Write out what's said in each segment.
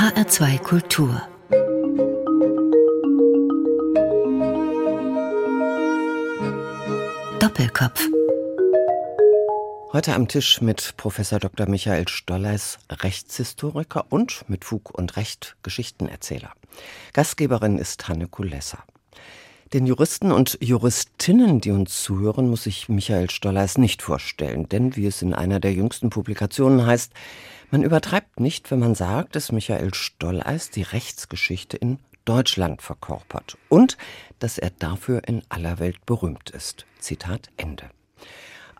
HR2 Kultur Doppelkopf Heute am Tisch mit Professor Dr. Michael Stolleis, Rechtshistoriker und mit Fug und Recht Geschichtenerzähler. Gastgeberin ist Hanne Kulessa. Den Juristen und Juristinnen, die uns zuhören, muss ich Michael Stolleis nicht vorstellen, denn wie es in einer der jüngsten Publikationen heißt, man übertreibt nicht, wenn man sagt, dass Michael Stolleis die Rechtsgeschichte in Deutschland verkörpert und dass er dafür in aller Welt berühmt ist. Zitat Ende.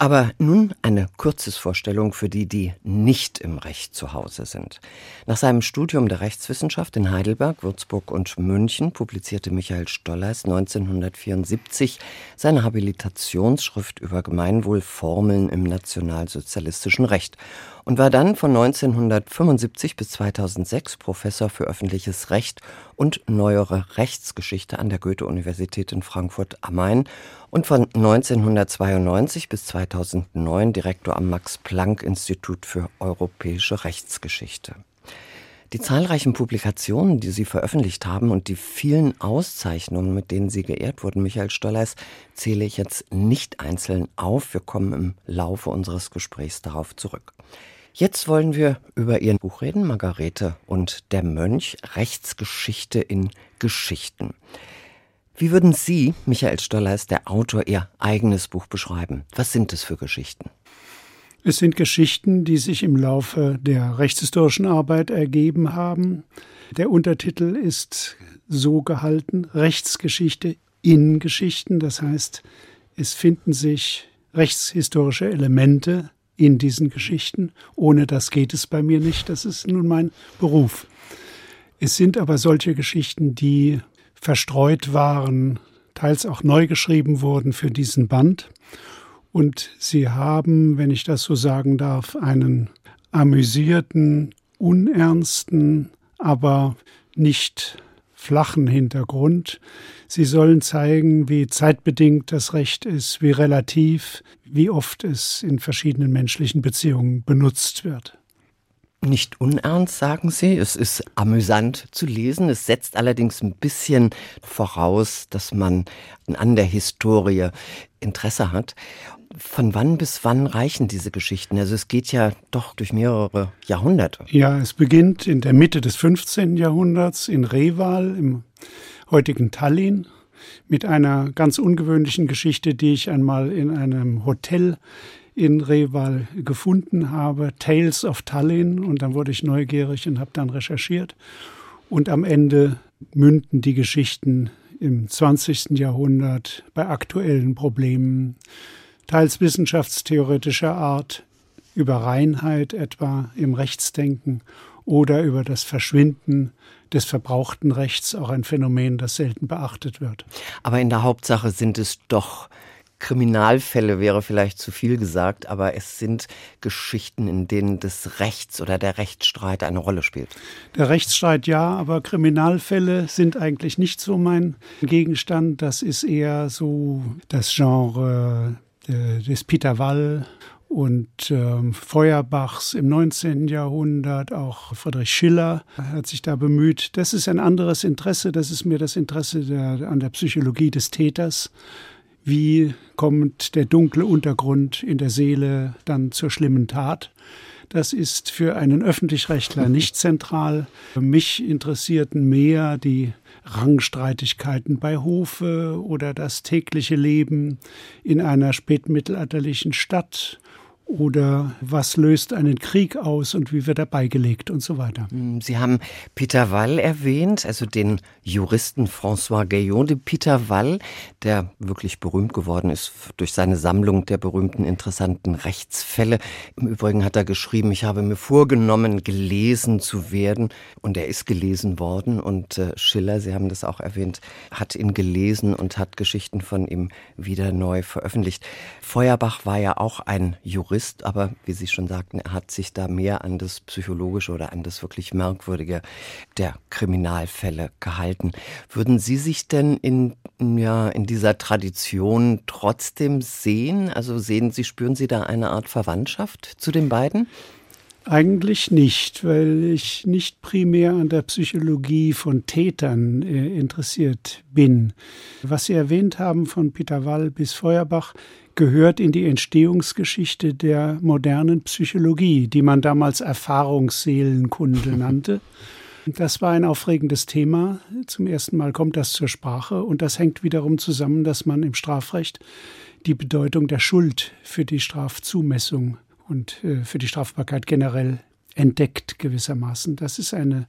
Aber nun eine Kurzesvorstellung für die, die nicht im Recht zu Hause sind. Nach seinem Studium der Rechtswissenschaft in Heidelberg, Würzburg und München publizierte Michael Stollers 1974 seine Habilitationsschrift über Gemeinwohlformeln im nationalsozialistischen Recht und war dann von 1975 bis 2006 Professor für öffentliches Recht und neuere Rechtsgeschichte an der Goethe-Universität in Frankfurt am Main und von 1992 bis 2009 Direktor am Max-Planck-Institut für europäische Rechtsgeschichte. Die zahlreichen Publikationen, die Sie veröffentlicht haben und die vielen Auszeichnungen, mit denen Sie geehrt wurden, Michael Stollers, zähle ich jetzt nicht einzeln auf. Wir kommen im Laufe unseres Gesprächs darauf zurück. Jetzt wollen wir über Ihr Buch reden, Margarete und der Mönch, Rechtsgeschichte in Geschichten. Wie würden Sie, Michael Stollers, der Autor, Ihr eigenes Buch beschreiben? Was sind es für Geschichten? Es sind Geschichten, die sich im Laufe der rechtshistorischen Arbeit ergeben haben. Der Untertitel ist so gehalten, Rechtsgeschichte in Geschichten. Das heißt, es finden sich rechtshistorische Elemente in diesen Geschichten. Ohne das geht es bei mir nicht. Das ist nun mein Beruf. Es sind aber solche Geschichten, die verstreut waren, teils auch neu geschrieben wurden für diesen Band. Und sie haben, wenn ich das so sagen darf, einen amüsierten, unernsten, aber nicht flachen Hintergrund. Sie sollen zeigen, wie zeitbedingt das Recht ist, wie relativ, wie oft es in verschiedenen menschlichen Beziehungen benutzt wird. Nicht unernst, sagen Sie. Es ist amüsant zu lesen. Es setzt allerdings ein bisschen voraus, dass man an der Historie Interesse hat. Von wann bis wann reichen diese Geschichten? Also es geht ja doch durch mehrere Jahrhunderte. Ja, es beginnt in der Mitte des 15. Jahrhunderts in Reval im heutigen Tallinn mit einer ganz ungewöhnlichen Geschichte, die ich einmal in einem Hotel in Reval gefunden habe, Tales of Tallinn. Und dann wurde ich neugierig und habe dann recherchiert. Und am Ende münden die Geschichten im 20. Jahrhundert bei aktuellen Problemen, teils wissenschaftstheoretischer Art, über Reinheit etwa im Rechtsdenken oder über das Verschwinden des verbrauchten Rechts, auch ein Phänomen, das selten beachtet wird. Aber in der Hauptsache sind es doch Kriminalfälle wäre vielleicht zu viel gesagt, aber es sind Geschichten, in denen das Rechts oder der Rechtsstreit eine Rolle spielt. Der Rechtsstreit ja, aber Kriminalfälle sind eigentlich nicht so mein Gegenstand. Das ist eher so das Genre äh, des Peter Wall und ähm, Feuerbachs im 19. Jahrhundert, auch Friedrich Schiller hat sich da bemüht. Das ist ein anderes Interesse, das ist mir das Interesse der, an der Psychologie des Täters wie kommt der dunkle Untergrund in der Seele dann zur schlimmen Tat. Das ist für einen Öffentlichrechtler nicht zentral. Mich interessierten mehr die Rangstreitigkeiten bei Hofe oder das tägliche Leben in einer spätmittelalterlichen Stadt oder was löst einen Krieg aus und wie wird er beigelegt und so weiter. Hm, Sie haben Peter Wall erwähnt, also den Juristen François Gaillon de Peter Wall, der wirklich berühmt geworden ist durch seine Sammlung der berühmten interessanten Rechtsfälle. Im Übrigen hat er geschrieben, ich habe mir vorgenommen, gelesen zu werden und er ist gelesen worden und äh, Schiller, Sie haben das auch erwähnt, hat ihn gelesen und hat Geschichten von ihm wieder neu veröffentlicht. Feuerbach war ja auch ein Jurist ist, aber wie Sie schon sagten, er hat sich da mehr an das Psychologische oder an das wirklich Merkwürdige der Kriminalfälle gehalten. Würden Sie sich denn in, ja, in dieser Tradition trotzdem sehen? Also sehen Sie, spüren Sie da eine Art Verwandtschaft zu den beiden? Eigentlich nicht, weil ich nicht primär an der Psychologie von Tätern äh, interessiert bin. Was Sie erwähnt haben von Peter Wall bis Feuerbach, gehört in die Entstehungsgeschichte der modernen Psychologie, die man damals Erfahrungsseelenkunde nannte. Das war ein aufregendes Thema. Zum ersten Mal kommt das zur Sprache und das hängt wiederum zusammen, dass man im Strafrecht die Bedeutung der Schuld für die Strafzumessung und äh, für die Strafbarkeit generell entdeckt gewissermaßen. Das ist eine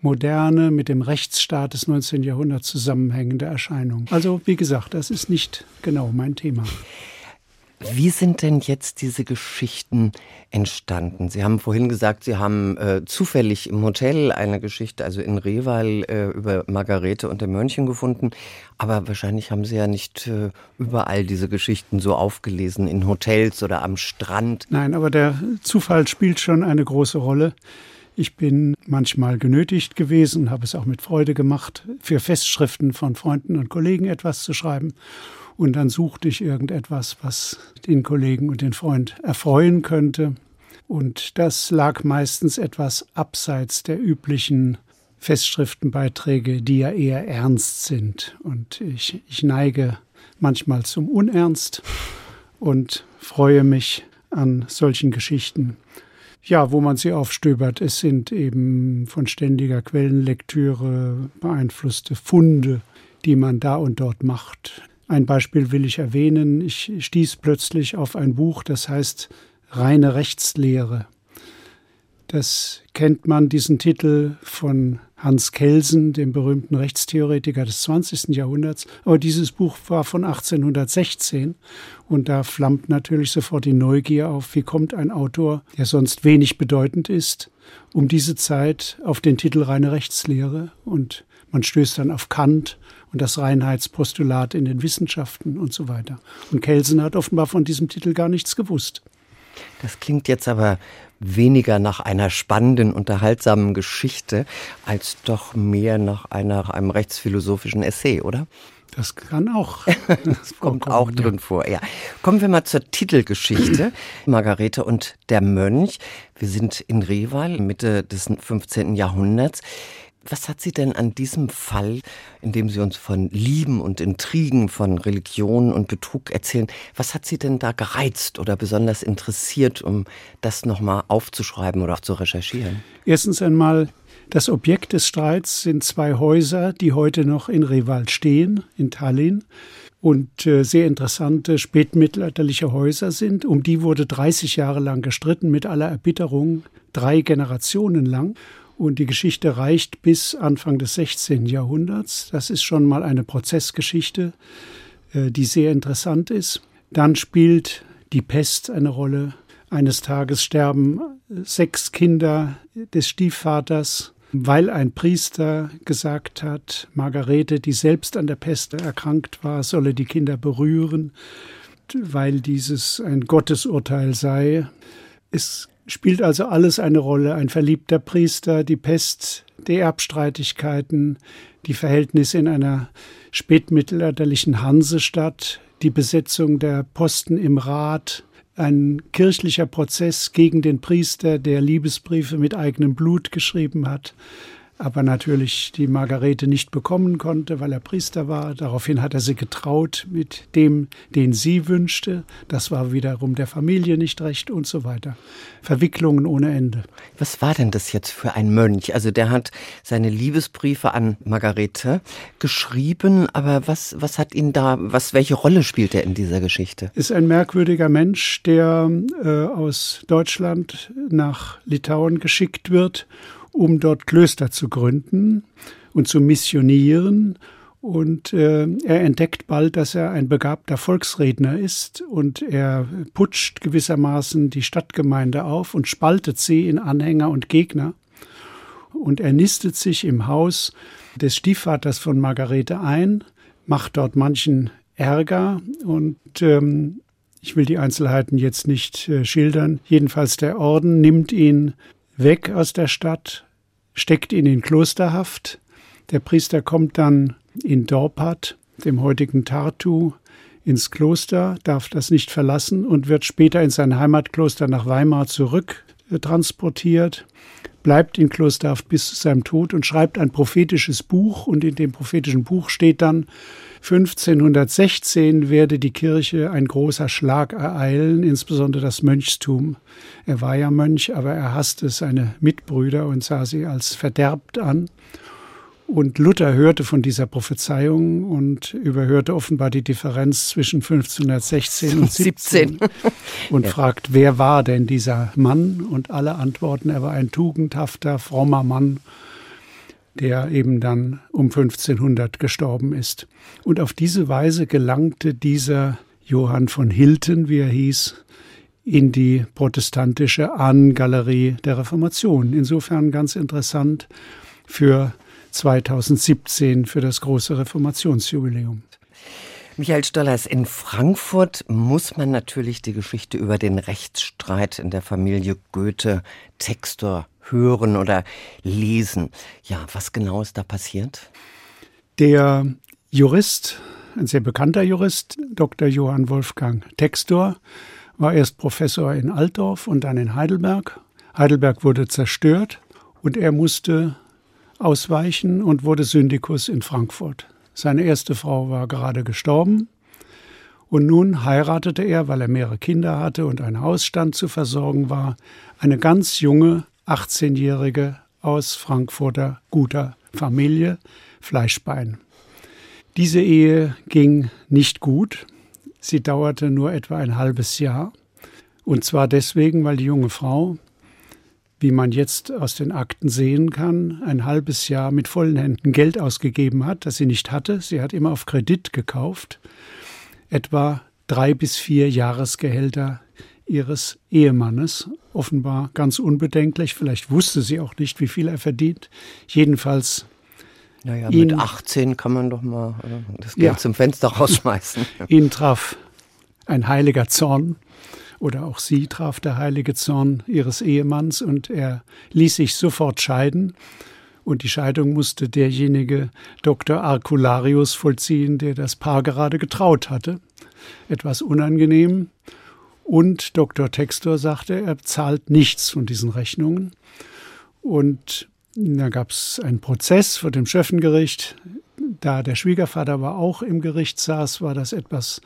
moderne, mit dem Rechtsstaat des 19. Jahrhunderts zusammenhängende Erscheinung. Also wie gesagt, das ist nicht genau mein Thema. Wie sind denn jetzt diese Geschichten entstanden? Sie haben vorhin gesagt, Sie haben äh, zufällig im Hotel eine Geschichte, also in Rewal, äh, über Margarete und der Mönchen gefunden. Aber wahrscheinlich haben Sie ja nicht äh, überall diese Geschichten so aufgelesen, in Hotels oder am Strand. Nein, aber der Zufall spielt schon eine große Rolle. Ich bin manchmal genötigt gewesen, habe es auch mit Freude gemacht, für Festschriften von Freunden und Kollegen etwas zu schreiben. Und dann suchte ich irgendetwas, was den Kollegen und den Freund erfreuen könnte. Und das lag meistens etwas abseits der üblichen Festschriftenbeiträge, die ja eher ernst sind. Und ich, ich neige manchmal zum Unernst und freue mich an solchen Geschichten. Ja, wo man sie aufstöbert. Es sind eben von ständiger Quellenlektüre beeinflusste Funde, die man da und dort macht. Ein Beispiel will ich erwähnen. Ich stieß plötzlich auf ein Buch, das heißt Reine Rechtslehre. Das kennt man, diesen Titel von Hans Kelsen, dem berühmten Rechtstheoretiker des 20. Jahrhunderts. Aber dieses Buch war von 1816 und da flammt natürlich sofort die Neugier auf, wie kommt ein Autor, der sonst wenig bedeutend ist, um diese Zeit auf den Titel Reine Rechtslehre und man stößt dann auf Kant und das Reinheitspostulat in den Wissenschaften und so weiter. Und Kelsen hat offenbar von diesem Titel gar nichts gewusst. Das klingt jetzt aber weniger nach einer spannenden, unterhaltsamen Geschichte, als doch mehr nach, einer, einem rechtsphilosophischen Essay, oder? Das kann auch. Das kommt auch drin ja. vor, ja. Kommen wir mal zur Titelgeschichte. Margarete und der Mönch. Wir sind in Reval, Mitte des 15. Jahrhunderts. Was hat Sie denn an diesem Fall, in dem Sie uns von Lieben und Intrigen, von Religion und Betrug erzählen, was hat Sie denn da gereizt oder besonders interessiert, um das nochmal aufzuschreiben oder auch zu recherchieren? Erstens einmal, das Objekt des Streits sind zwei Häuser, die heute noch in Reval stehen, in Tallinn und äh, sehr interessante spätmittelalterliche Häuser sind. Um die wurde 30 Jahre lang gestritten mit aller Erbitterung, drei Generationen lang. Und die Geschichte reicht bis Anfang des 16. Jahrhunderts. Das ist schon mal eine Prozessgeschichte, äh, die sehr interessant ist. Dann spielt die Pest eine Rolle. Eines Tages sterben sechs Kinder des Stiefvaters, weil ein Priester gesagt hat, Margarete, die selbst an der Pest erkrankt war, solle die Kinder berühren, weil dieses ein Gottesurteil sei. Es spielt also alles eine Rolle. Ein verliebter Priester, die Pest, die Erbstreitigkeiten, die Verhältnisse in einer spätmittelalterlichen Hansestadt, die Besetzung der Posten im Rat, ein kirchlicher Prozess gegen den Priester, der Liebesbriefe mit eigenem Blut geschrieben hat, aber natürlich die Margarete nicht bekommen konnte, weil er Priester war. Daraufhin hat er sie getraut mit dem, den sie wünschte. Das war wiederum der Familie nicht recht und so weiter. Verwicklungen ohne Ende. Was war denn das jetzt für ein Mönch? Also der hat seine Liebesbriefe an Margarete geschrieben, aber was, was hat ihn da, was, welche Rolle spielt er in dieser Geschichte? Ist ein merkwürdiger Mensch, der äh, aus Deutschland nach Litauen geschickt wird um dort Klöster zu gründen und zu missionieren. Und äh, er entdeckt bald, dass er ein begabter Volksredner ist und er putscht gewissermaßen die Stadtgemeinde auf und spaltet sie in Anhänger und Gegner. Und er nistet sich im Haus des Stiefvaters von Margarete ein, macht dort manchen Ärger und ähm, ich will die Einzelheiten jetzt nicht äh, schildern. Jedenfalls der Orden nimmt ihn weg aus der Stadt, steckt ihn in Klosterhaft. Der Priester kommt dann in Dorpat, dem heutigen Tartu, ins Kloster, darf das nicht verlassen und wird später in sein Heimatkloster nach Weimar zurück transportiert, bleibt in Klosterhaft bis zu seinem Tod und schreibt ein prophetisches Buch. Und in dem prophetischen Buch steht dann, 1516 werde die Kirche ein großer Schlag ereilen, insbesondere das Mönchstum. Er war ja Mönch, aber er hasste seine Mitbrüder und sah sie als verderbt an. Und Luther hörte von dieser Prophezeiung und überhörte offenbar die Differenz zwischen 1516 und 17 und ja. fragt, wer war denn dieser Mann? Und alle antworten, er war ein tugendhafter, frommer Mann, der eben dann um 1500 gestorben ist. Und auf diese Weise gelangte dieser Johann von Hilton, wie er hieß, in die protestantische Ahnengalerie der Reformation. Insofern ganz interessant für 2017 für das große Reformationsjubiläum. Michael Stollers, in Frankfurt muss man natürlich die Geschichte über den Rechtsstreit in der Familie Goethe Textor hören oder lesen. Ja, was genau ist da passiert? Der Jurist, ein sehr bekannter Jurist, Dr. Johann Wolfgang Textor, war erst Professor in Altdorf und dann in Heidelberg. Heidelberg wurde zerstört und er musste ausweichen und wurde Syndikus in Frankfurt. Seine erste Frau war gerade gestorben und nun heiratete er, weil er mehrere Kinder hatte und ein Hausstand zu versorgen war, eine ganz junge 18-Jährige aus Frankfurter guter Familie, Fleischbein. Diese Ehe ging nicht gut. Sie dauerte nur etwa ein halbes Jahr. Und zwar deswegen, weil die junge Frau wie man jetzt aus den Akten sehen kann, ein halbes Jahr mit vollen Händen Geld ausgegeben hat, das sie nicht hatte. Sie hat immer auf Kredit gekauft, etwa drei bis vier Jahresgehälter ihres Ehemannes. Offenbar ganz unbedenklich. Vielleicht wusste sie auch nicht, wie viel er verdient. Jedenfalls. Naja, mit 18 kann man doch mal äh, das Geld ja, zum Fenster rausschmeißen. ihn traf ein heiliger Zorn oder auch sie traf der heilige Zorn ihres Ehemanns und er ließ sich sofort scheiden. Und die Scheidung musste derjenige Dr. Arcularius vollziehen, der das Paar gerade getraut hatte. Etwas unangenehm. Und Dr. Textor sagte, er zahlt nichts von diesen Rechnungen. Und da gab es einen Prozess vor dem Schöffengericht. Da der Schwiegervater aber auch im Gericht saß, war das etwas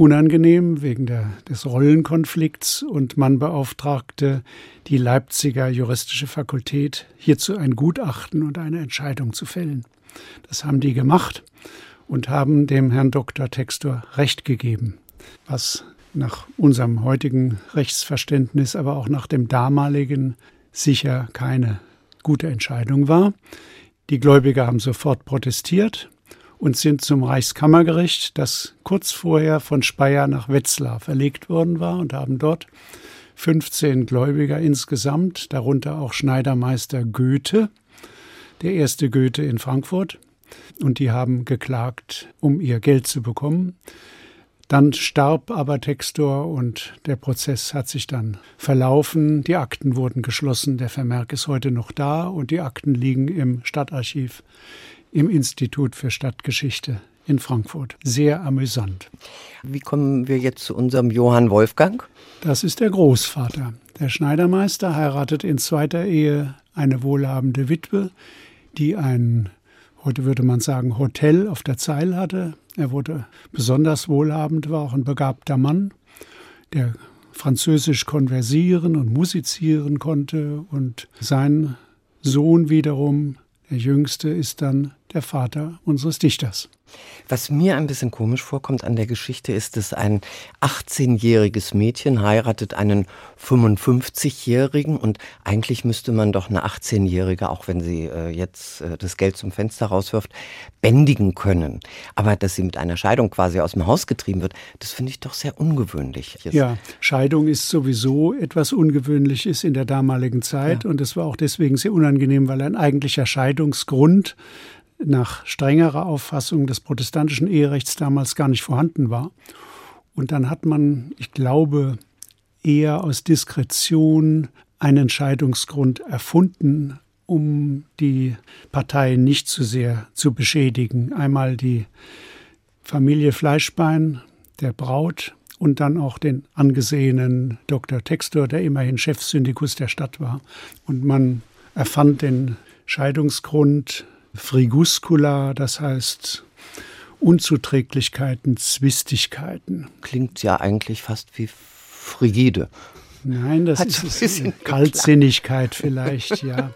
unangenehm wegen der, des Rollenkonflikts und man beauftragte die Leipziger juristische Fakultät, hierzu ein Gutachten und eine Entscheidung zu fällen. Das haben die gemacht und haben dem Herrn Dr. Textor Recht gegeben, was nach unserem heutigen Rechtsverständnis, aber auch nach dem damaligen sicher keine gute Entscheidung war. Die Gläubiger haben sofort protestiert und sind zum Reichskammergericht, das kurz vorher von Speyer nach Wetzlar verlegt worden war und haben dort 15 Gläubiger insgesamt, darunter auch Schneidermeister Goethe, der erste Goethe in Frankfurt. Und die haben geklagt, um ihr Geld zu bekommen. Dann starb aber Textor und der Prozess hat sich dann verlaufen. Die Akten wurden geschlossen. Der Vermerk ist heute noch da und die Akten liegen im Stadtarchiv im Institut für Stadtgeschichte in Frankfurt. Sehr amüsant. Wie kommen wir jetzt zu unserem Johann Wolfgang? Das ist der Großvater. Der Schneidermeister heiratet in zweiter Ehe eine wohlhabende Witwe, die ein, heute würde man sagen, Hotel auf der Zeil hatte. Er wurde besonders wohlhabend, war auch ein begabter Mann, der Französisch konversieren und musizieren konnte und sein Sohn wiederum der Jüngste ist dann der Vater unseres Dichters. Was mir ein bisschen komisch vorkommt an der Geschichte ist, dass ein 18-jähriges Mädchen heiratet einen 55-jährigen und eigentlich müsste man doch eine 18-jährige, auch wenn sie äh, jetzt äh, das Geld zum Fenster rauswirft, bändigen können. Aber dass sie mit einer Scheidung quasi aus dem Haus getrieben wird, das finde ich doch sehr ungewöhnlich. Ja, Scheidung ist sowieso etwas Ungewöhnliches in der damaligen Zeit ja. und es war auch deswegen sehr unangenehm, weil ein eigentlicher Scheidungsgrund nach strengerer Auffassung des protestantischen Eherechts damals gar nicht vorhanden war. Und dann hat man, ich glaube, eher aus Diskretion einen Scheidungsgrund erfunden, um die Parteien nicht zu sehr zu beschädigen. Einmal die Familie Fleischbein der Braut und dann auch den angesehenen Dr. Textor, der immerhin Chefsyndikus der Stadt war. Und man erfand den Scheidungsgrund Friguscula, das heißt Unzuträglichkeiten, Zwistigkeiten. Klingt ja eigentlich fast wie frigide. Nein, das Hat ist Kaltsinnigkeit vielleicht, ja.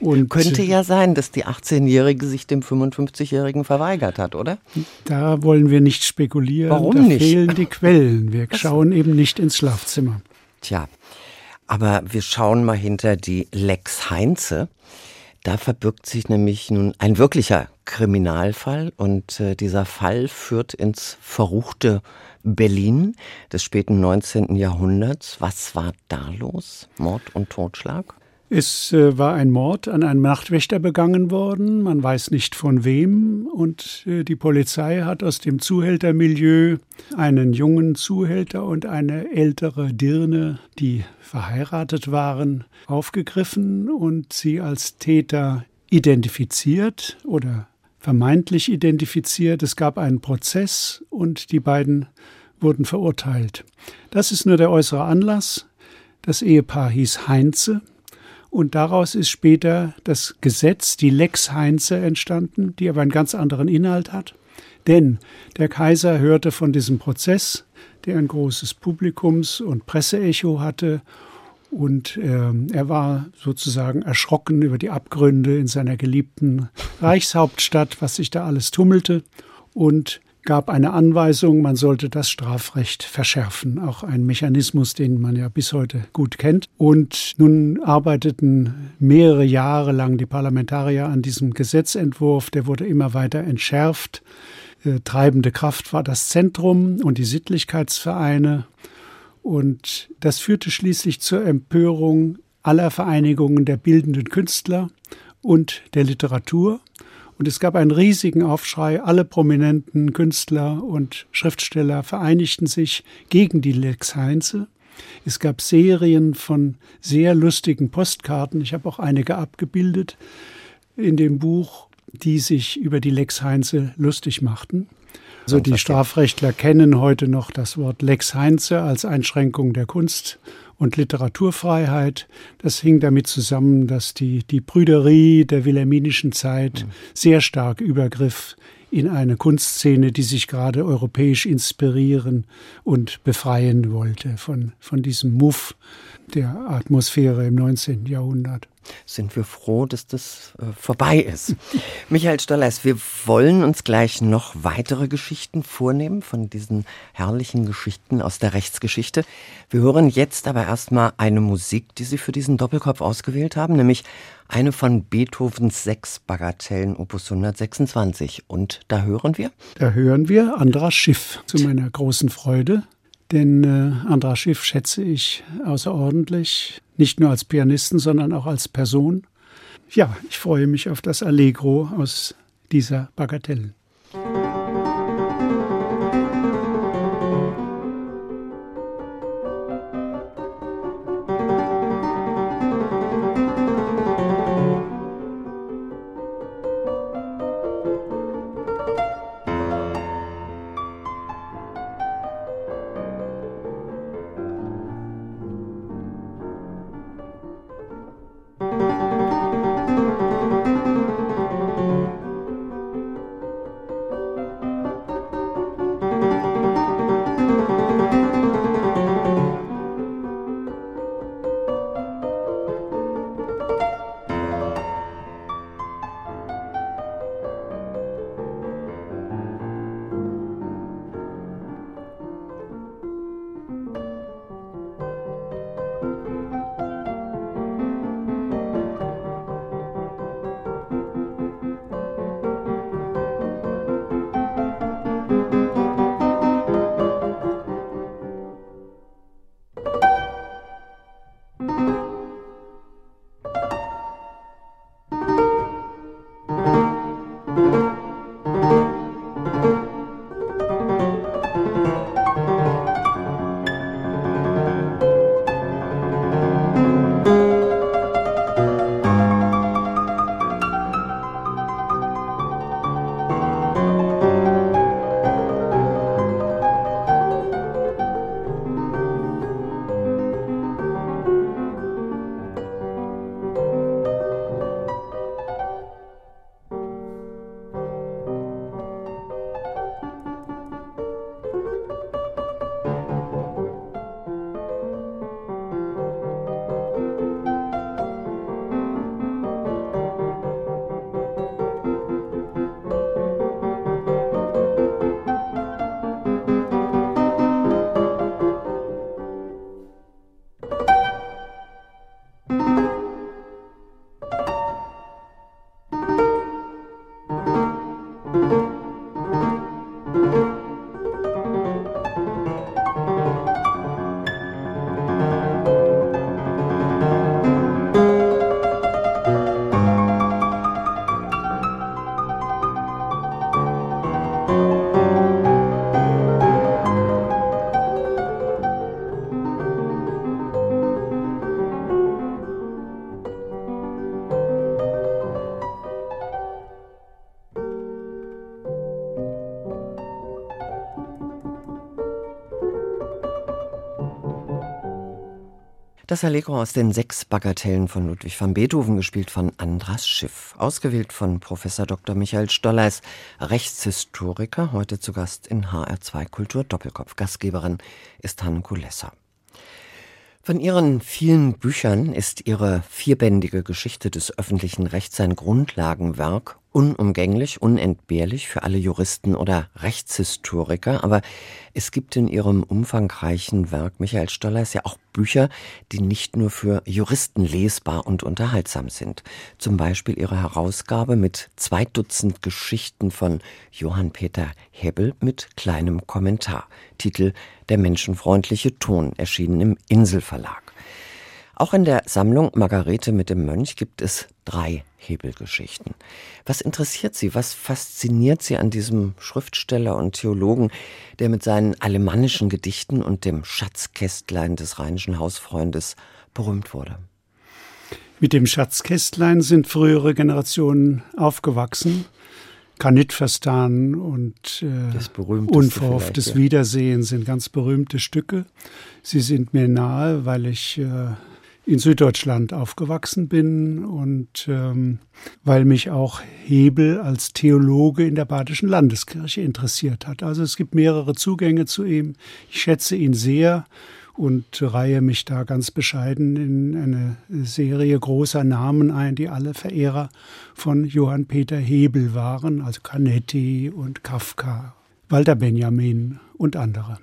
Und Könnte ja sein, dass die 18-Jährige sich dem 55-Jährigen verweigert hat, oder? Da wollen wir nicht spekulieren. Warum da nicht? fehlen die Quellen. Wir schauen eben nicht ins Schlafzimmer. Tja, aber wir schauen mal hinter die Lex Heinze. Da verbirgt sich nämlich nun ein wirklicher Kriminalfall und äh, dieser Fall führt ins verruchte Berlin des späten 19. Jahrhunderts. Was war da los? Mord und Totschlag? Es äh, war ein Mord an einem Nachtwächter begangen worden, man weiß nicht von wem, und äh, die Polizei hat aus dem Zuhältermilieu einen jungen Zuhälter und eine ältere Dirne, die verheiratet waren, aufgegriffen und sie als Täter identifiziert oder vermeintlich identifiziert. Es gab einen Prozess und die beiden wurden verurteilt. Das ist nur der äußere Anlass. Das Ehepaar hieß Heinze und daraus ist später das Gesetz, die Lex Heinze, entstanden, die aber einen ganz anderen Inhalt hat. Denn der Kaiser hörte von diesem Prozess, der ein großes Publikums- und Presseecho hatte. Und äh, er war sozusagen erschrocken über die Abgründe in seiner geliebten Reichshauptstadt, was sich da alles tummelte. Und gab eine Anweisung, man sollte das Strafrecht verschärfen. Auch ein Mechanismus, den man ja bis heute gut kennt. Und nun arbeiteten mehrere Jahre lang die Parlamentarier an diesem Gesetzentwurf. Der wurde immer weiter entschärft. Äh, treibende Kraft war das Zentrum und die Sittlichkeitsvereine. Und das führte schließlich zur Empörung aller Vereinigungen der bildenden Künstler und der Literatur. Und es gab einen riesigen Aufschrei. Alle prominenten Künstler und Schriftsteller vereinigten sich gegen die Lex Heinze. Es gab Serien von sehr lustigen Postkarten. Ich habe auch einige abgebildet in dem Buch, die sich über die Lex Heinze lustig machten. Also die Strafrechtler kennen heute noch das Wort Lex Heinze als Einschränkung der Kunst und Literaturfreiheit. Das hing damit zusammen, dass die, die Brüderie der wilhelminischen Zeit mhm. sehr stark übergriff in eine Kunstszene, die sich gerade europäisch inspirieren und befreien wollte von, von diesem Muff der Atmosphäre im 19. Jahrhundert sind wir froh, dass das äh, vorbei ist. Michael Stollers, wir wollen uns gleich noch weitere Geschichten vornehmen von diesen herrlichen Geschichten aus der Rechtsgeschichte. Wir hören jetzt aber erstmal eine Musik, die Sie für diesen Doppelkopf ausgewählt haben, nämlich eine von Beethovens sechs Bagatellen Opus 126. Und da hören wir? Da hören wir Andras Schiff zu meiner großen Freude. Denn äh, Andras Schiff schätze ich außerordentlich, nicht nur als Pianisten, sondern auch als Person. Ja, ich freue mich auf das Allegro aus dieser Bagatelle. Das Allegro aus den sechs Bagatellen von Ludwig van Beethoven, gespielt von Andras Schiff. Ausgewählt von Professor Dr. Michael Stolleis, Rechtshistoriker, heute zu Gast in HR2 Kultur Doppelkopf. Gastgeberin ist Hanne Kulesser. Von ihren vielen Büchern ist ihre vierbändige Geschichte des öffentlichen Rechts ein Grundlagenwerk, unumgänglich, unentbehrlich für alle Juristen oder Rechtshistoriker, aber es gibt in ihrem umfangreichen Werk Michael Stollers ja auch Bücher, die nicht nur für Juristen lesbar und unterhaltsam sind. Zum Beispiel ihre Herausgabe mit zwei Dutzend Geschichten von Johann Peter Hebbel mit kleinem Kommentar. Titel Der menschenfreundliche Ton, erschienen im Inselverlag. Auch in der Sammlung Margarete mit dem Mönch gibt es drei Hebelgeschichten. Was interessiert Sie, was fasziniert Sie an diesem Schriftsteller und Theologen, der mit seinen alemannischen Gedichten und dem Schatzkästlein des rheinischen Hausfreundes berühmt wurde? Mit dem Schatzkästlein sind frühere Generationen aufgewachsen. Kanitverstan und äh, Unverhofftes ja. Wiedersehen sind ganz berühmte Stücke. Sie sind mir nahe, weil ich äh, in Süddeutschland aufgewachsen bin und ähm, weil mich auch Hebel als Theologe in der Badischen Landeskirche interessiert hat. Also es gibt mehrere Zugänge zu ihm. Ich schätze ihn sehr und reihe mich da ganz bescheiden in eine Serie großer Namen ein, die alle Verehrer von Johann Peter Hebel waren, also Canetti und Kafka, Walter Benjamin und andere.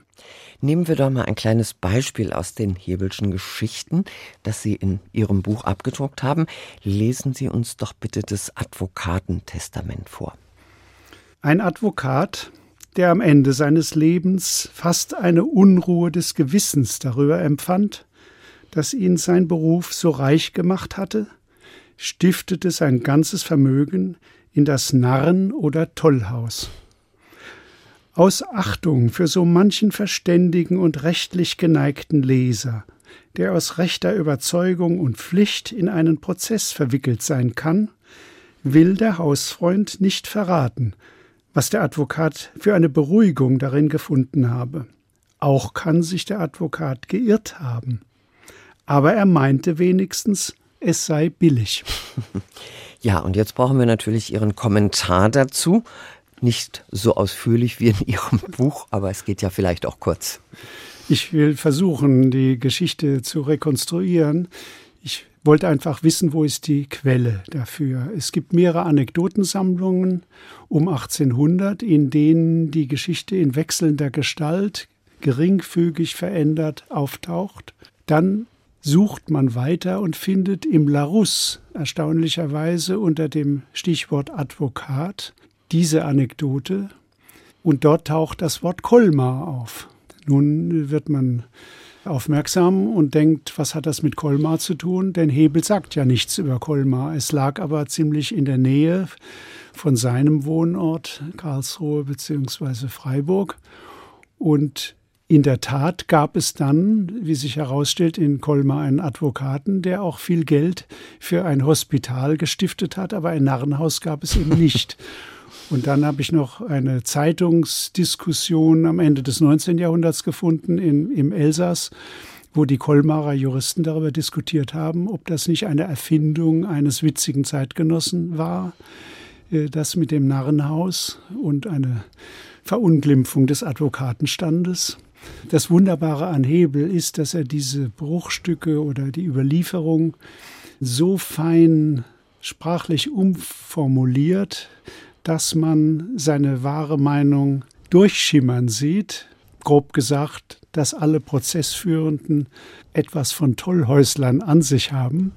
Nehmen wir doch mal ein kleines Beispiel aus den Hebelschen Geschichten, das Sie in Ihrem Buch abgedruckt haben. Lesen Sie uns doch bitte das Advokatentestament vor. Ein Advokat, der am Ende seines Lebens fast eine Unruhe des Gewissens darüber empfand, dass ihn sein Beruf so reich gemacht hatte, stiftete sein ganzes Vermögen in das Narren- oder Tollhaus. Aus Achtung für so manchen verständigen und rechtlich geneigten Leser, der aus rechter Überzeugung und Pflicht in einen Prozess verwickelt sein kann, will der Hausfreund nicht verraten, was der Advokat für eine Beruhigung darin gefunden habe. Auch kann sich der Advokat geirrt haben. Aber er meinte wenigstens, es sei billig. Ja, und jetzt brauchen wir natürlich Ihren Kommentar dazu. Nicht so ausführlich wie in Ihrem Buch, aber es geht ja vielleicht auch kurz. Ich will versuchen, die Geschichte zu rekonstruieren. Ich wollte einfach wissen, wo ist die Quelle dafür. Es gibt mehrere Anekdotensammlungen um 1800, in denen die Geschichte in wechselnder Gestalt geringfügig verändert auftaucht. Dann sucht man weiter und findet im Larousse erstaunlicherweise unter dem Stichwort Advokat diese Anekdote und dort taucht das Wort Kolmar auf. Nun wird man aufmerksam und denkt, was hat das mit Kolmar zu tun? Denn Hebel sagt ja nichts über Kolmar. Es lag aber ziemlich in der Nähe von seinem Wohnort Karlsruhe bzw. Freiburg. Und in der Tat gab es dann, wie sich herausstellt, in Colmar einen Advokaten, der auch viel Geld für ein Hospital gestiftet hat, aber ein Narrenhaus gab es eben nicht. Und dann habe ich noch eine Zeitungsdiskussion am Ende des 19. Jahrhunderts gefunden in, im Elsass, wo die Kolmarer Juristen darüber diskutiert haben, ob das nicht eine Erfindung eines witzigen Zeitgenossen war, äh, das mit dem Narrenhaus und eine Verunglimpfung des Advokatenstandes. Das Wunderbare an Hebel ist, dass er diese Bruchstücke oder die Überlieferung so fein sprachlich umformuliert, dass man seine wahre Meinung durchschimmern sieht. Grob gesagt, dass alle Prozessführenden etwas von Tollhäuslern an sich haben.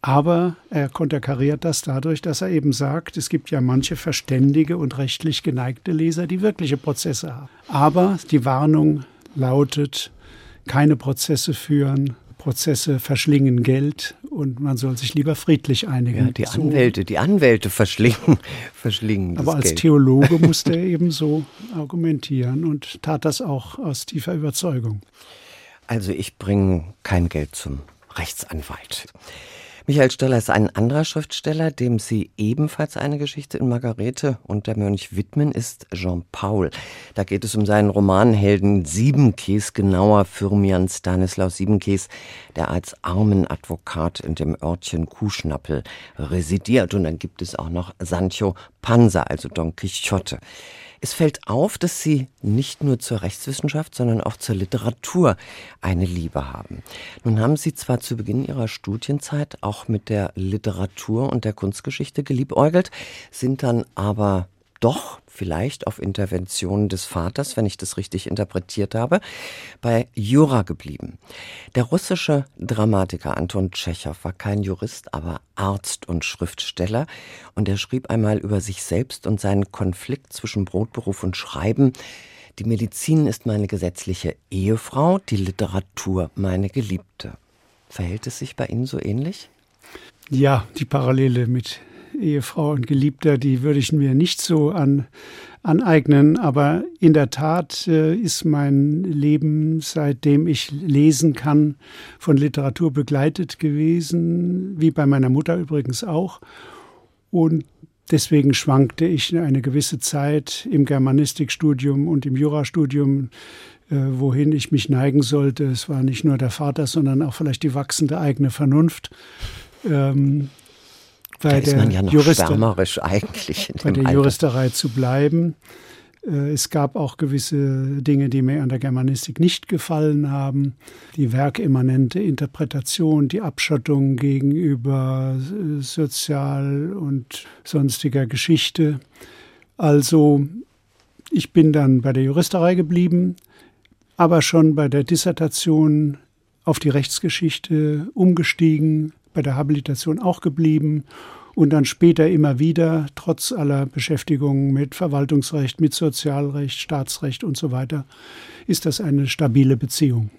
Aber er konterkariert das dadurch, dass er eben sagt, es gibt ja manche verständige und rechtlich geneigte Leser, die wirkliche Prozesse haben. Aber die Warnung lautet, keine Prozesse führen, Prozesse verschlingen Geld und man soll sich lieber friedlich einigen. Ja, die so. Anwälte, die Anwälte verschlingen, verschlingen Aber als Geld. Theologe musste er eben so argumentieren und tat das auch aus tiefer Überzeugung. Also ich bringe kein Geld zum Rechtsanwalt. Michael Stoller ist ein anderer Schriftsteller, dem Sie ebenfalls eine Geschichte in Margarete und der Mönch widmen, ist Jean Paul. Da geht es um seinen Romanhelden Siebenkäs, genauer Firmian Stanislaus Siebenkäs, der als Armenadvokat in dem Örtchen Kuhschnappel residiert. Und dann gibt es auch noch Sancho Panza, also Don Quixote. Es fällt auf, dass Sie nicht nur zur Rechtswissenschaft, sondern auch zur Literatur eine Liebe haben. Nun haben Sie zwar zu Beginn Ihrer Studienzeit auch mit der Literatur und der Kunstgeschichte geliebäugelt, sind dann aber doch vielleicht auf Intervention des Vaters, wenn ich das richtig interpretiert habe, bei Jura geblieben. Der russische Dramatiker Anton Tschechow war kein Jurist, aber Arzt und Schriftsteller und er schrieb einmal über sich selbst und seinen Konflikt zwischen Brotberuf und Schreiben. Die Medizin ist meine gesetzliche Ehefrau, die Literatur meine Geliebte. Verhält es sich bei Ihnen so ähnlich? Ja, die Parallele mit Ehefrau und Geliebter, die würde ich mir nicht so an, aneignen. Aber in der Tat äh, ist mein Leben, seitdem ich lesen kann, von Literatur begleitet gewesen, wie bei meiner Mutter übrigens auch. Und deswegen schwankte ich eine gewisse Zeit im Germanistikstudium und im Jurastudium äh, wohin ich mich neigen sollte. Es war nicht nur der Vater, sondern auch vielleicht die wachsende eigene Vernunft. Ähm, bei da ist man ja noch Jurister, eigentlich. bei der Alter. Juristerei zu bleiben. Äh, es gab auch gewisse Dinge, die mir an der Germanistik nicht gefallen haben. Die werkimmanente Interpretation, die Abschottung gegenüber äh, sozial und sonstiger Geschichte. Also ich bin dann bei der Juristerei geblieben, aber schon bei der Dissertation auf die Rechtsgeschichte umgestiegen, bei der Habilitation auch geblieben und dann später immer wieder, trotz aller Beschäftigung mit Verwaltungsrecht, mit Sozialrecht, Staatsrecht und so weiter, ist das eine stabile Beziehung.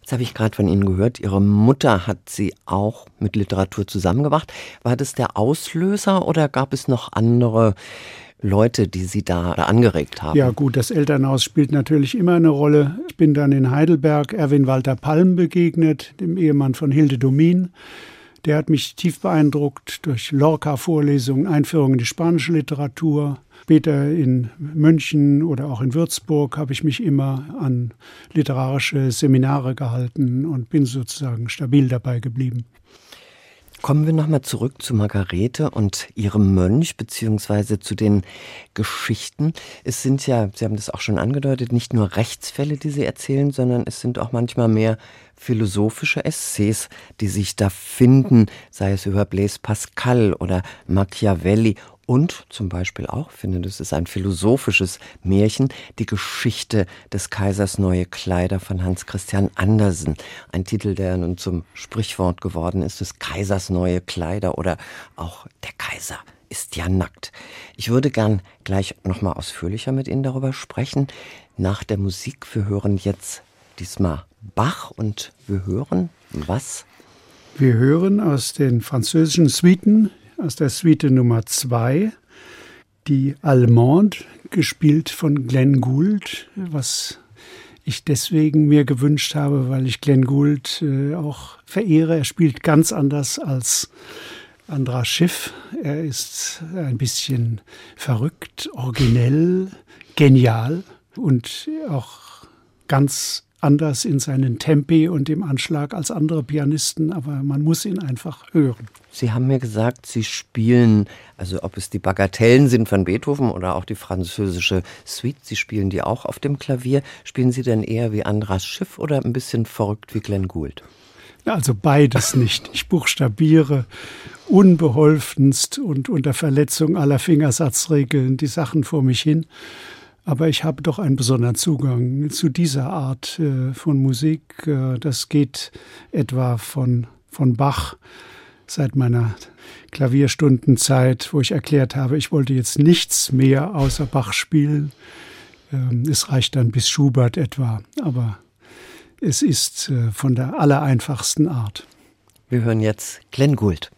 Jetzt habe ich gerade von Ihnen gehört, Ihre Mutter hat Sie auch mit Literatur zusammengebracht. War das der Auslöser oder gab es noch andere Leute, die Sie da angeregt haben? Ja gut, das Elternhaus spielt natürlich immer eine Rolle. Ich bin dann in Heidelberg Erwin Walter Palm begegnet, dem Ehemann von Hilde Domin der hat mich tief beeindruckt durch Lorca-Vorlesungen, Einführung in die spanische Literatur. Später in München oder auch in Würzburg habe ich mich immer an literarische Seminare gehalten und bin sozusagen stabil dabei geblieben. Kommen wir nochmal zurück zu Margarete und ihrem Mönch, beziehungsweise zu den Geschichten. Es sind ja, Sie haben das auch schon angedeutet, nicht nur Rechtsfälle, die Sie erzählen, sondern es sind auch manchmal mehr philosophische Essays, die sich da finden, sei es über Blaise Pascal oder Machiavelli und zum Beispiel auch, finde, das ist ein philosophisches Märchen, die Geschichte des Kaisers neue Kleider von Hans Christian Andersen. Ein Titel, der nun zum Sprichwort geworden ist, des Kaisers neue Kleider oder auch der Kaiser ist ja nackt. Ich würde gern gleich nochmal ausführlicher mit Ihnen darüber sprechen. Nach der Musik, wir hören jetzt diesmal Bach und wir hören was? Wir hören aus den französischen Suiten aus der Suite Nummer 2, die Allemande, gespielt von Glenn Gould, was ich deswegen mir gewünscht habe, weil ich Glenn Gould äh, auch verehre. Er spielt ganz anders als Andras Schiff. Er ist ein bisschen verrückt, originell, genial und auch ganz anders in seinen Tempi und im Anschlag als andere Pianisten, aber man muss ihn einfach hören. Sie haben mir gesagt, Sie spielen, also ob es die Bagatellen sind von Beethoven oder auch die französische Suite, Sie spielen die auch auf dem Klavier. Spielen Sie denn eher wie Andras Schiff oder ein bisschen verrückt wie Glenn Gould? Also beides nicht. Ich buchstabiere unbeholfenst und unter Verletzung aller Fingersatzregeln die Sachen vor mich hin. Aber ich habe doch einen besonderen Zugang zu dieser Art äh, von Musik. Äh, das geht etwa von, von Bach seit meiner Klavierstundenzeit, wo ich erklärt habe, ich wollte jetzt nichts mehr außer Bach spielen. Ähm, es reicht dann bis Schubert etwa, aber es ist äh, von der allereinfachsten Art. Wir hören jetzt Glenn Gould.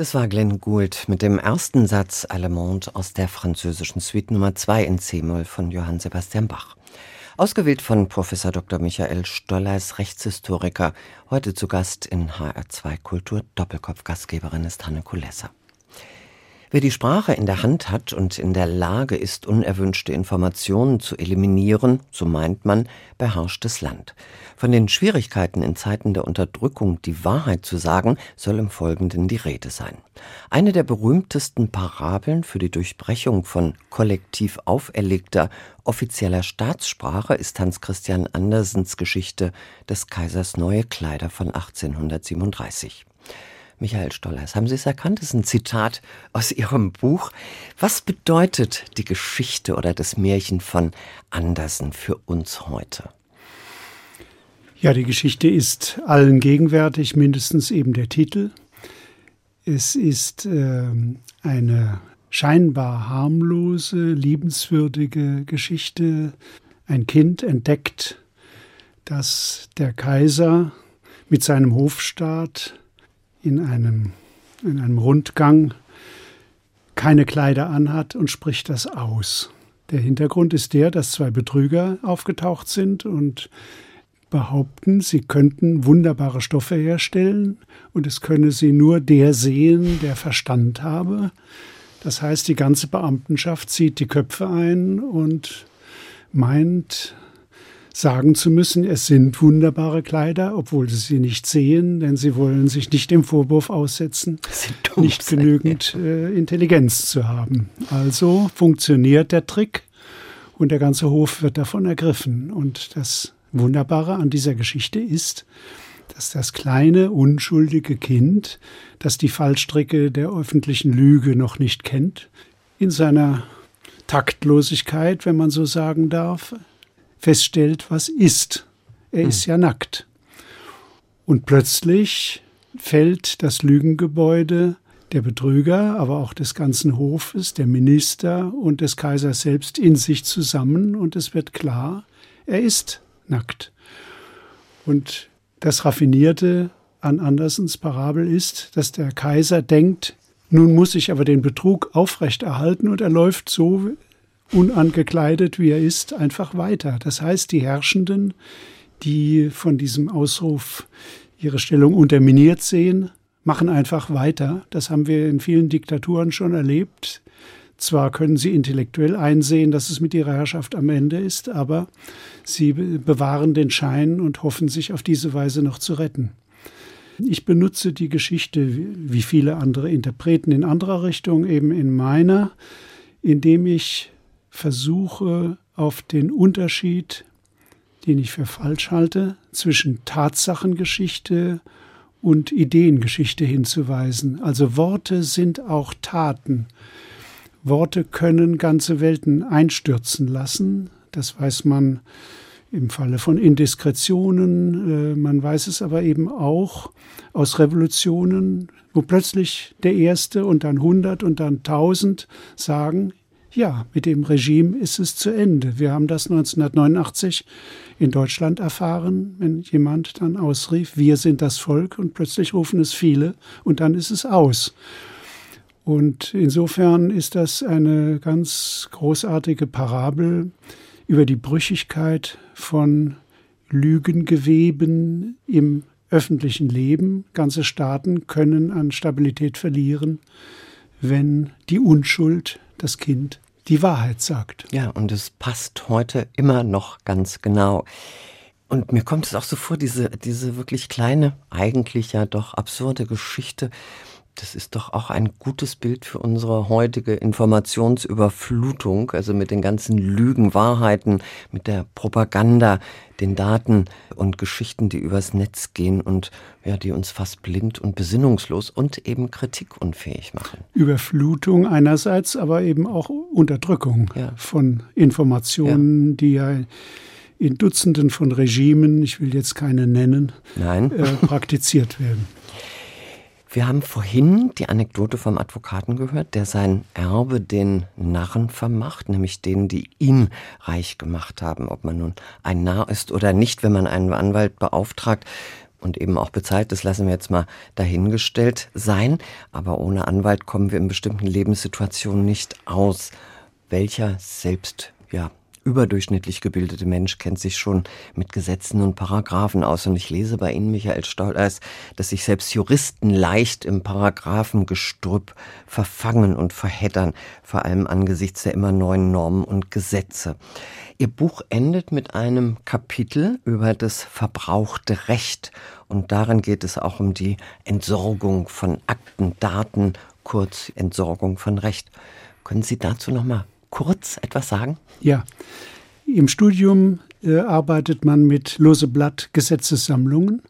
Das war Glenn Gould mit dem ersten Satz Allemande aus der französischen Suite Nummer 2 in C-Moll von Johann Sebastian Bach. Ausgewählt von Professor Dr. Michael Stollers, Rechtshistoriker, heute zu Gast in HR2 Kultur. Doppelkopf Gastgeberin ist Hanne Kulesser. Wer die Sprache in der Hand hat und in der Lage ist, unerwünschte Informationen zu eliminieren, so meint man, beherrscht das Land. Von den Schwierigkeiten in Zeiten der Unterdrückung die Wahrheit zu sagen, soll im Folgenden die Rede sein. Eine der berühmtesten Parabeln für die Durchbrechung von kollektiv auferlegter offizieller Staatssprache ist Hans Christian Andersens Geschichte des Kaisers neue Kleider von 1837. Michael Stollers, haben Sie es erkannt? Das ist ein Zitat aus Ihrem Buch. Was bedeutet die Geschichte oder das Märchen von Andersen für uns heute? Ja, die Geschichte ist allen gegenwärtig, mindestens eben der Titel. Es ist äh, eine scheinbar harmlose, liebenswürdige Geschichte. Ein Kind entdeckt, dass der Kaiser mit seinem Hofstaat in einem, in einem Rundgang keine Kleider anhat und spricht das aus. Der Hintergrund ist der, dass zwei Betrüger aufgetaucht sind und behaupten, sie könnten wunderbare Stoffe herstellen und es könne sie nur der sehen, der Verstand habe. Das heißt, die ganze Beamtenschaft zieht die Köpfe ein und meint, sagen zu müssen, es sind wunderbare Kleider, obwohl sie sie nicht sehen, denn sie wollen sich nicht dem Vorwurf aussetzen, nicht genügend äh, Intelligenz zu haben. Also funktioniert der Trick und der ganze Hof wird davon ergriffen. Und das Wunderbare an dieser Geschichte ist, dass das kleine, unschuldige Kind, das die Fallstricke der öffentlichen Lüge noch nicht kennt, in seiner Taktlosigkeit, wenn man so sagen darf, feststellt, was ist. Er ist hm. ja nackt. Und plötzlich fällt das Lügengebäude der Betrüger, aber auch des ganzen Hofes, der Minister und des Kaisers selbst in sich zusammen und es wird klar, er ist nackt. Und das Raffinierte an Andersens Parabel ist, dass der Kaiser denkt, nun muss ich aber den Betrug aufrechterhalten und er läuft so unangekleidet wie er ist, einfach weiter. Das heißt, die Herrschenden, die von diesem Ausruf ihre Stellung unterminiert sehen, machen einfach weiter. Das haben wir in vielen Diktaturen schon erlebt. Zwar können sie intellektuell einsehen, dass es mit ihrer Herrschaft am Ende ist, aber sie bewahren den Schein und hoffen sich auf diese Weise noch zu retten. Ich benutze die Geschichte wie viele andere Interpreten in anderer Richtung, eben in meiner, indem ich versuche auf den Unterschied, den ich für falsch halte, zwischen Tatsachengeschichte und Ideengeschichte hinzuweisen. Also Worte sind auch Taten. Worte können ganze Welten einstürzen lassen. Das weiß man im Falle von Indiskretionen. Äh, man weiß es aber eben auch aus Revolutionen, wo plötzlich der Erste und dann hundert und dann tausend sagen, ja, mit dem Regime ist es zu Ende. Wir haben das 1989 in Deutschland erfahren, wenn jemand dann ausrief, wir sind das Volk und plötzlich rufen es viele und dann ist es aus. Und insofern ist das eine ganz großartige Parabel über die Brüchigkeit von Lügengeweben im öffentlichen Leben. Ganze Staaten können an Stabilität verlieren, wenn die Unschuld das Kind die Wahrheit sagt. Ja, und es passt heute immer noch ganz genau. Und mir kommt es auch so vor, diese, diese wirklich kleine, eigentlich ja doch absurde Geschichte das ist doch auch ein gutes Bild für unsere heutige Informationsüberflutung, also mit den ganzen Lügen, Wahrheiten, mit der Propaganda, den Daten und Geschichten, die übers Netz gehen und ja, die uns fast blind und besinnungslos und eben kritikunfähig machen. Überflutung einerseits, aber eben auch Unterdrückung ja. von Informationen, ja. die ja in Dutzenden von Regimen, ich will jetzt keine nennen, äh, praktiziert werden. Wir haben vorhin die Anekdote vom Advokaten gehört, der sein Erbe den Narren vermacht, nämlich denen, die ihn reich gemacht haben, ob man nun ein Narr ist oder nicht, wenn man einen Anwalt beauftragt und eben auch bezahlt, das lassen wir jetzt mal dahingestellt sein. Aber ohne Anwalt kommen wir in bestimmten Lebenssituationen nicht aus. Welcher selbst, ja, überdurchschnittlich gebildete Mensch kennt sich schon mit Gesetzen und Paragraphen aus. Und ich lese bei Ihnen, Michael Stolleis, dass sich selbst Juristen leicht im Paragraphengestrüpp verfangen und verheddern, vor allem angesichts der immer neuen Normen und Gesetze. Ihr Buch endet mit einem Kapitel über das verbrauchte Recht. Und darin geht es auch um die Entsorgung von Akten, Daten, kurz Entsorgung von Recht. Können Sie dazu noch mal kurz etwas sagen? Ja. Im Studium äh, arbeitet man mit lose Blatt Gesetzessammlungen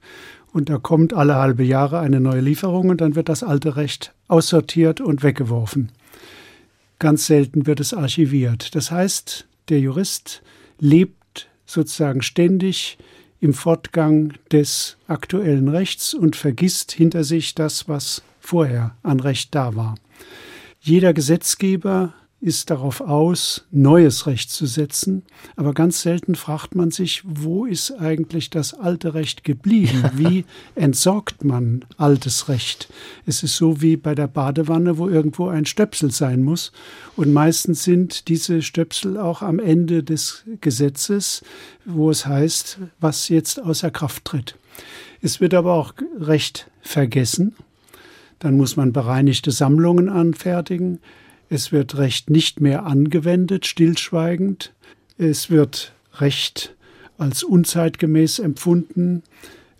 und da kommt alle halbe Jahre eine neue Lieferung und dann wird das alte Recht aussortiert und weggeworfen. Ganz selten wird es archiviert. Das heißt, der Jurist lebt sozusagen ständig im Fortgang des aktuellen Rechts und vergisst hinter sich das, was vorher an Recht da war. Jeder Gesetzgeber ist darauf aus, neues Recht zu setzen. Aber ganz selten fragt man sich, wo ist eigentlich das alte Recht geblieben? Wie entsorgt man altes Recht? Es ist so wie bei der Badewanne, wo irgendwo ein Stöpsel sein muss. Und meistens sind diese Stöpsel auch am Ende des Gesetzes, wo es heißt, was jetzt außer Kraft tritt. Es wird aber auch Recht vergessen. Dann muss man bereinigte Sammlungen anfertigen. Es wird Recht nicht mehr angewendet, stillschweigend. Es wird Recht als unzeitgemäß empfunden.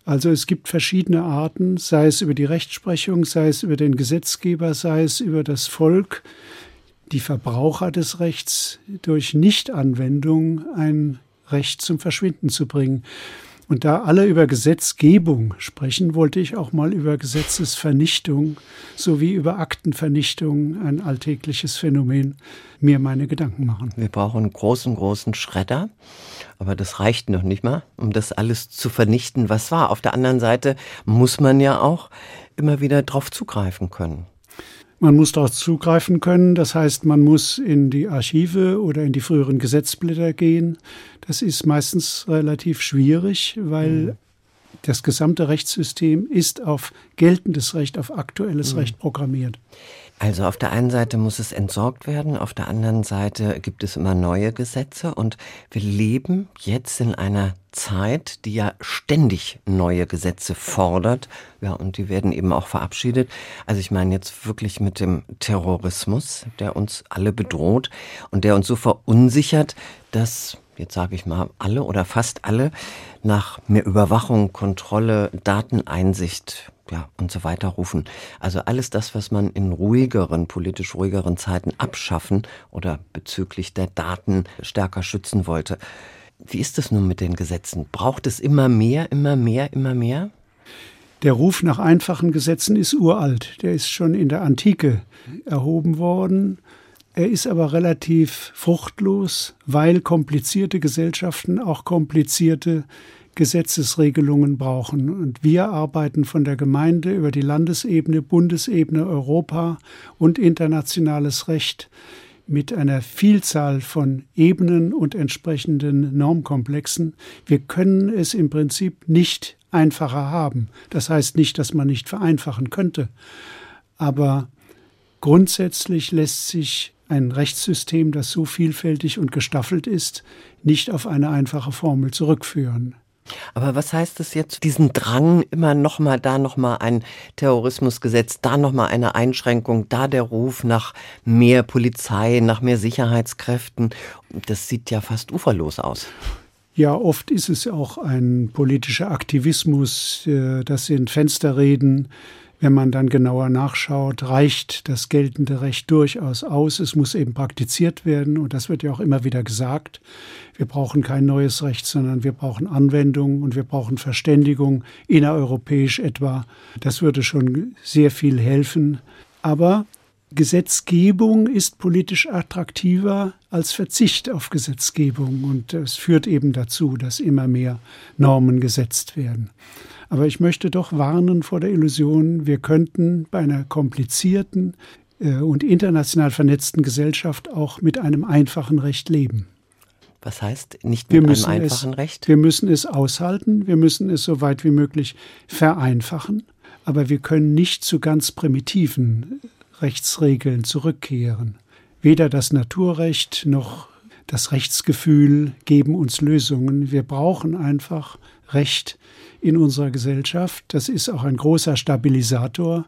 Also es gibt verschiedene Arten, sei es über die Rechtsprechung, sei es über den Gesetzgeber, sei es über das Volk, die Verbraucher des Rechts durch Nichtanwendung ein Recht zum Verschwinden zu bringen. Und da alle über Gesetzgebung sprechen, wollte ich auch mal über Gesetzesvernichtung sowie über Aktenvernichtung, ein alltägliches Phänomen, mir meine Gedanken machen. Wir brauchen einen großen, großen Schredder. Aber das reicht noch nicht mal, um das alles zu vernichten, was war. Auf der anderen Seite muss man ja auch immer wieder drauf zugreifen können. Man muss darauf zugreifen können, das heißt, man muss in die Archive oder in die früheren Gesetzblätter gehen. Das ist meistens relativ schwierig, weil mhm. das gesamte Rechtssystem ist auf geltendes Recht, auf aktuelles mhm. Recht programmiert. Also auf der einen Seite muss es entsorgt werden, auf der anderen Seite gibt es immer neue Gesetze und wir leben jetzt in einer Zeit, die ja ständig neue Gesetze fordert. Ja, und die werden eben auch verabschiedet. Also ich meine jetzt wirklich mit dem Terrorismus, der uns alle bedroht und der uns so verunsichert, dass jetzt sage ich mal, alle oder fast alle nach mehr Überwachung, Kontrolle, Dateneinsicht ja, und so weiter rufen. Also alles das, was man in ruhigeren, politisch ruhigeren Zeiten abschaffen oder bezüglich der Daten stärker schützen wollte. Wie ist es nun mit den Gesetzen? Braucht es immer mehr, immer mehr, immer mehr? Der Ruf nach einfachen Gesetzen ist uralt. Der ist schon in der Antike erhoben worden. Er ist aber relativ fruchtlos, weil komplizierte Gesellschaften auch komplizierte Gesetzesregelungen brauchen. Und wir arbeiten von der Gemeinde über die Landesebene, Bundesebene, Europa und internationales Recht mit einer Vielzahl von Ebenen und entsprechenden Normkomplexen. Wir können es im Prinzip nicht einfacher haben. Das heißt nicht, dass man nicht vereinfachen könnte. Aber grundsätzlich lässt sich ein Rechtssystem, das so vielfältig und gestaffelt ist, nicht auf eine einfache Formel zurückführen. Aber was heißt es jetzt, diesen Drang, immer nochmal, da nochmal ein Terrorismusgesetz, da nochmal eine Einschränkung, da der Ruf nach mehr Polizei, nach mehr Sicherheitskräften? Das sieht ja fast uferlos aus. Ja, oft ist es auch ein politischer Aktivismus, äh, das sind Fensterreden, wenn man dann genauer nachschaut, reicht das geltende Recht durchaus aus. Es muss eben praktiziert werden und das wird ja auch immer wieder gesagt. Wir brauchen kein neues Recht, sondern wir brauchen Anwendung und wir brauchen Verständigung, innereuropäisch etwa. Das würde schon sehr viel helfen. Aber Gesetzgebung ist politisch attraktiver als Verzicht auf Gesetzgebung und es führt eben dazu, dass immer mehr Normen gesetzt werden. Aber ich möchte doch warnen vor der Illusion, wir könnten bei einer komplizierten äh, und international vernetzten Gesellschaft auch mit einem einfachen Recht leben. Was heißt nicht mit einem einfachen es, Recht? Wir müssen es aushalten, wir müssen es so weit wie möglich vereinfachen, aber wir können nicht zu ganz primitiven Rechtsregeln zurückkehren. Weder das Naturrecht noch das Rechtsgefühl geben uns Lösungen. Wir brauchen einfach Recht in unserer Gesellschaft. Das ist auch ein großer Stabilisator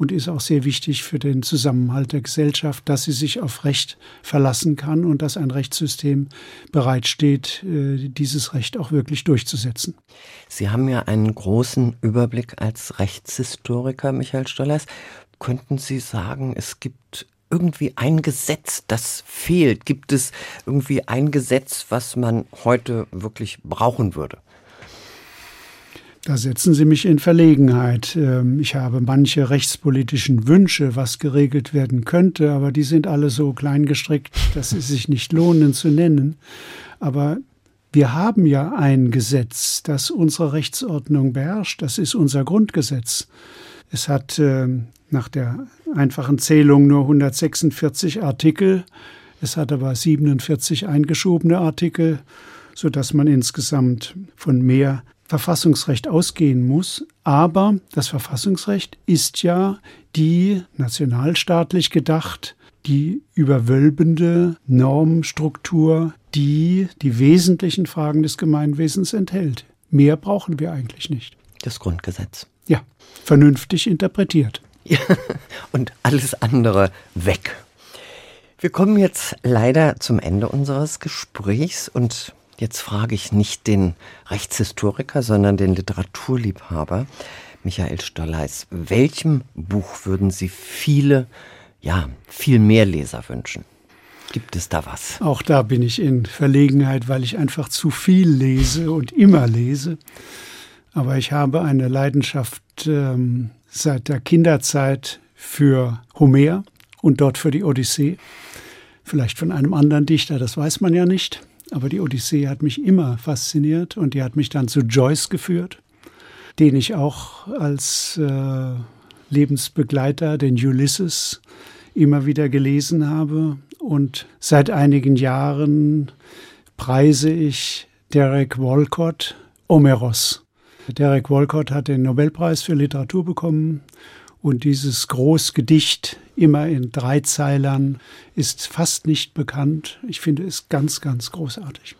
und ist auch sehr wichtig für den Zusammenhalt der Gesellschaft, dass sie sich auf Recht verlassen kann und dass ein Rechtssystem bereitsteht, äh, dieses Recht auch wirklich durchzusetzen. Sie haben ja einen großen Überblick als Rechtshistoriker, Michael Stollers. Könnten Sie sagen, es gibt irgendwie ein Gesetz, das fehlt? Gibt es irgendwie ein Gesetz, was man heute wirklich brauchen würde? Da setzen Sie mich in Verlegenheit. Ähm, ich habe manche rechtspolitischen Wünsche, was geregelt werden könnte, aber die sind alle so klein gestrickt, dass sie sich nicht lohnen zu nennen. Aber wir haben ja ein Gesetz, das unsere Rechtsordnung beherrscht. Das ist unser Grundgesetz. Es hat ähm, nach der einfachen Zählung nur 146 Artikel. Es hat aber 47 eingeschobene Artikel, sodass man insgesamt von mehr Verfassungsrecht ausgehen muss. Aber das Verfassungsrecht ist ja die nationalstaatlich gedacht, die überwölbende Normstruktur, die die wesentlichen Fragen des Gemeinwesens enthält. Mehr brauchen wir eigentlich nicht. Das Grundgesetz. Ja, vernünftig interpretiert. Und alles andere weg. Wir kommen jetzt leider zum Ende unseres Gesprächs und Jetzt frage ich nicht den Rechtshistoriker, sondern den Literaturliebhaber Michael Stolleis. Welchem Buch würden Sie viele, ja, viel mehr Leser wünschen? Gibt es da was? Auch da bin ich in Verlegenheit, weil ich einfach zu viel lese und immer lese. Aber ich habe eine Leidenschaft ähm, seit der Kinderzeit für Homer und dort für die Odyssee. Vielleicht von einem anderen Dichter, das weiß man ja nicht. Aber die Odyssee hat mich immer fasziniert und die hat mich dann zu Joyce geführt, den ich auch als äh, Lebensbegleiter, den Ulysses, immer wieder gelesen habe. Und seit einigen Jahren preise ich Derek Walcott Omeros. Derek Walcott hat den Nobelpreis für Literatur bekommen und dieses Großgedicht, immer in drei Zeilern, ist fast nicht bekannt. Ich finde es ganz, ganz großartig.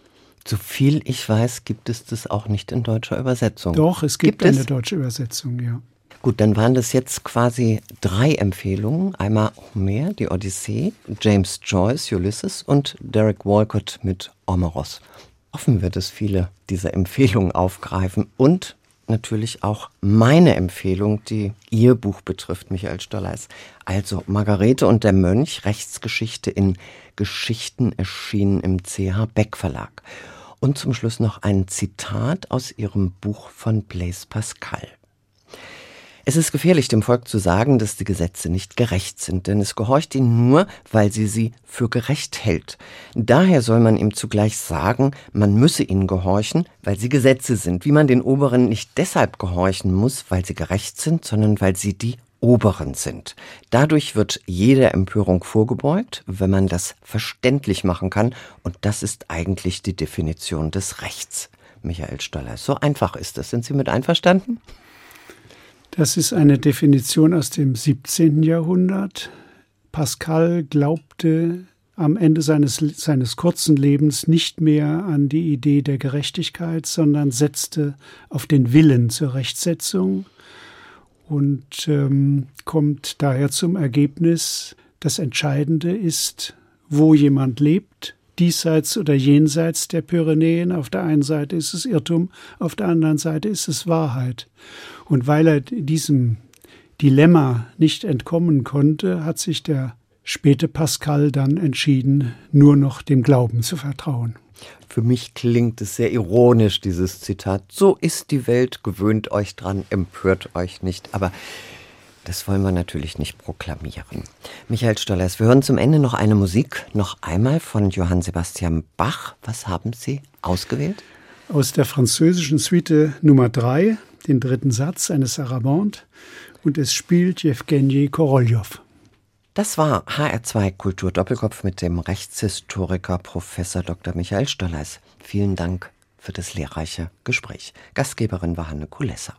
So viel ich weiß, gibt es das auch nicht in deutscher Übersetzung. Doch, es gibt, gibt eine es? deutsche Übersetzung, ja. Gut, dann waren das jetzt quasi drei Empfehlungen. Einmal Homer, die Odyssee, James Joyce, Ulysses und Derek Walcott mit Omeros. Hoffen wir, dass viele diese Empfehlungen aufgreifen und natürlich auch meine Empfehlung, die Ihr Buch betrifft, Michael Stolleis. Also Margarete und der Mönch, Rechtsgeschichte in Geschichten erschienen im CH Beck Verlag. Und zum Schluss noch ein Zitat aus Ihrem Buch von Blaise Pascal. Es ist gefährlich, dem Volk zu sagen, dass die Gesetze nicht gerecht sind, denn es gehorcht ihnen nur, weil sie sie für gerecht hält. Daher soll man ihm zugleich sagen, man müsse ihnen gehorchen, weil sie Gesetze sind, wie man den Oberen nicht deshalb gehorchen muss, weil sie gerecht sind, sondern weil sie die Oberen sind. Dadurch wird jede Empörung vorgebeugt, wenn man das verständlich machen kann, und das ist eigentlich die Definition des Rechts. Michael Stoller, so einfach ist es. Sind Sie mit einverstanden? Das ist eine Definition aus dem 17. Jahrhundert. Pascal glaubte am Ende seines, seines kurzen Lebens nicht mehr an die Idee der Gerechtigkeit, sondern setzte auf den Willen zur Rechtsetzung und ähm, kommt daher zum Ergebnis, das Entscheidende ist, wo jemand lebt, diesseits oder jenseits der Pyrenäen. Auf der einen Seite ist es Irrtum, auf der anderen Seite ist es Wahrheit. Und weil er diesem Dilemma nicht entkommen konnte, hat sich der späte Pascal dann entschieden, nur noch dem Glauben zu vertrauen. Für mich klingt es sehr ironisch, dieses Zitat. So ist die Welt, gewöhnt euch dran, empört euch nicht. Aber das wollen wir natürlich nicht proklamieren. Michael Stollers, wir hören zum Ende noch eine Musik, noch einmal von Johann Sebastian Bach. Was haben Sie ausgewählt? Aus der französischen Suite Nummer 3, den dritten Satz eines Sarabande und es spielt Jewgeni Korolev. Das war HR2 Kultur Doppelkopf mit dem Rechtshistoriker Professor Dr. Michael Stolleis. Vielen Dank für das lehrreiche Gespräch. Gastgeberin war Hanne Kulesser.